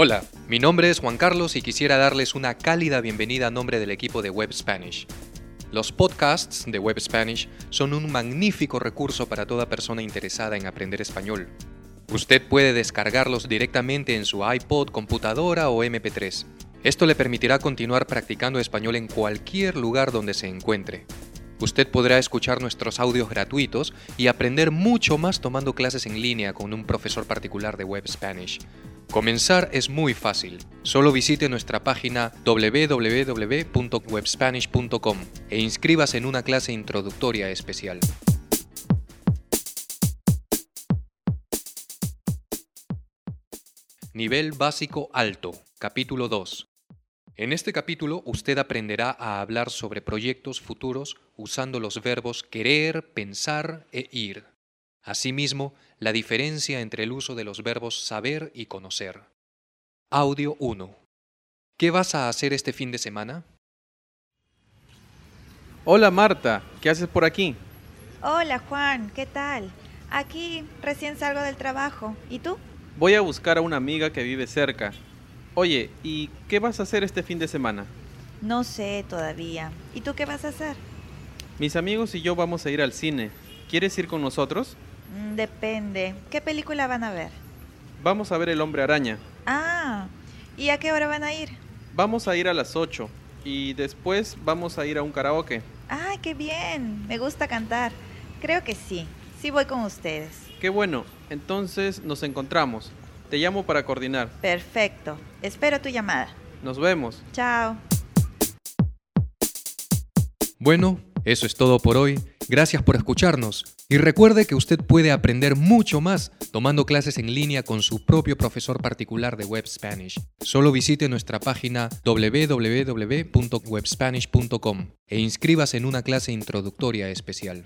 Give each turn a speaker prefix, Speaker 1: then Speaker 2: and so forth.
Speaker 1: Hola, mi nombre es Juan Carlos y quisiera darles una cálida bienvenida a nombre del equipo de Web Spanish. Los podcasts de Web Spanish son un magnífico recurso para toda persona interesada en aprender español. Usted puede descargarlos directamente en su iPod, computadora o MP3. Esto le permitirá continuar practicando español en cualquier lugar donde se encuentre. Usted podrá escuchar nuestros audios gratuitos y aprender mucho más tomando clases en línea con un profesor particular de Web Spanish. Comenzar es muy fácil. Solo visite nuestra página www.webspanish.com e inscríbase en una clase introductoria especial. Nivel básico alto, capítulo 2. En este capítulo usted aprenderá a hablar sobre proyectos futuros usando los verbos querer, pensar e ir. Asimismo, la diferencia entre el uso de los verbos saber y conocer. Audio 1. ¿Qué vas a hacer este fin de semana?
Speaker 2: Hola Marta, ¿qué haces por aquí?
Speaker 3: Hola Juan, ¿qué tal? Aquí recién salgo del trabajo. ¿Y tú?
Speaker 2: Voy a buscar a una amiga que vive cerca. Oye, ¿y qué vas a hacer este fin de semana?
Speaker 3: No sé todavía. ¿Y tú qué vas a hacer?
Speaker 2: Mis amigos y yo vamos a ir al cine. ¿Quieres ir con nosotros?
Speaker 3: Mm, Depende. ¿Qué película van a ver?
Speaker 2: Vamos a ver El hombre araña.
Speaker 3: Ah, ¿y a qué hora van a ir?
Speaker 2: Vamos a ir a las 8 y después vamos a ir a un karaoke.
Speaker 3: Ah, qué bien. Me gusta cantar. Creo que sí. Sí voy con ustedes.
Speaker 2: Qué bueno, entonces nos encontramos. Te llamo para coordinar.
Speaker 3: Perfecto. Espero tu llamada.
Speaker 2: Nos vemos.
Speaker 3: Chao.
Speaker 1: Bueno, eso es todo por hoy. Gracias por escucharnos. Y recuerde que usted puede aprender mucho más tomando clases en línea con su propio profesor particular de Web Spanish. Solo visite nuestra página www.webspanish.com e inscríbase en una clase introductoria especial.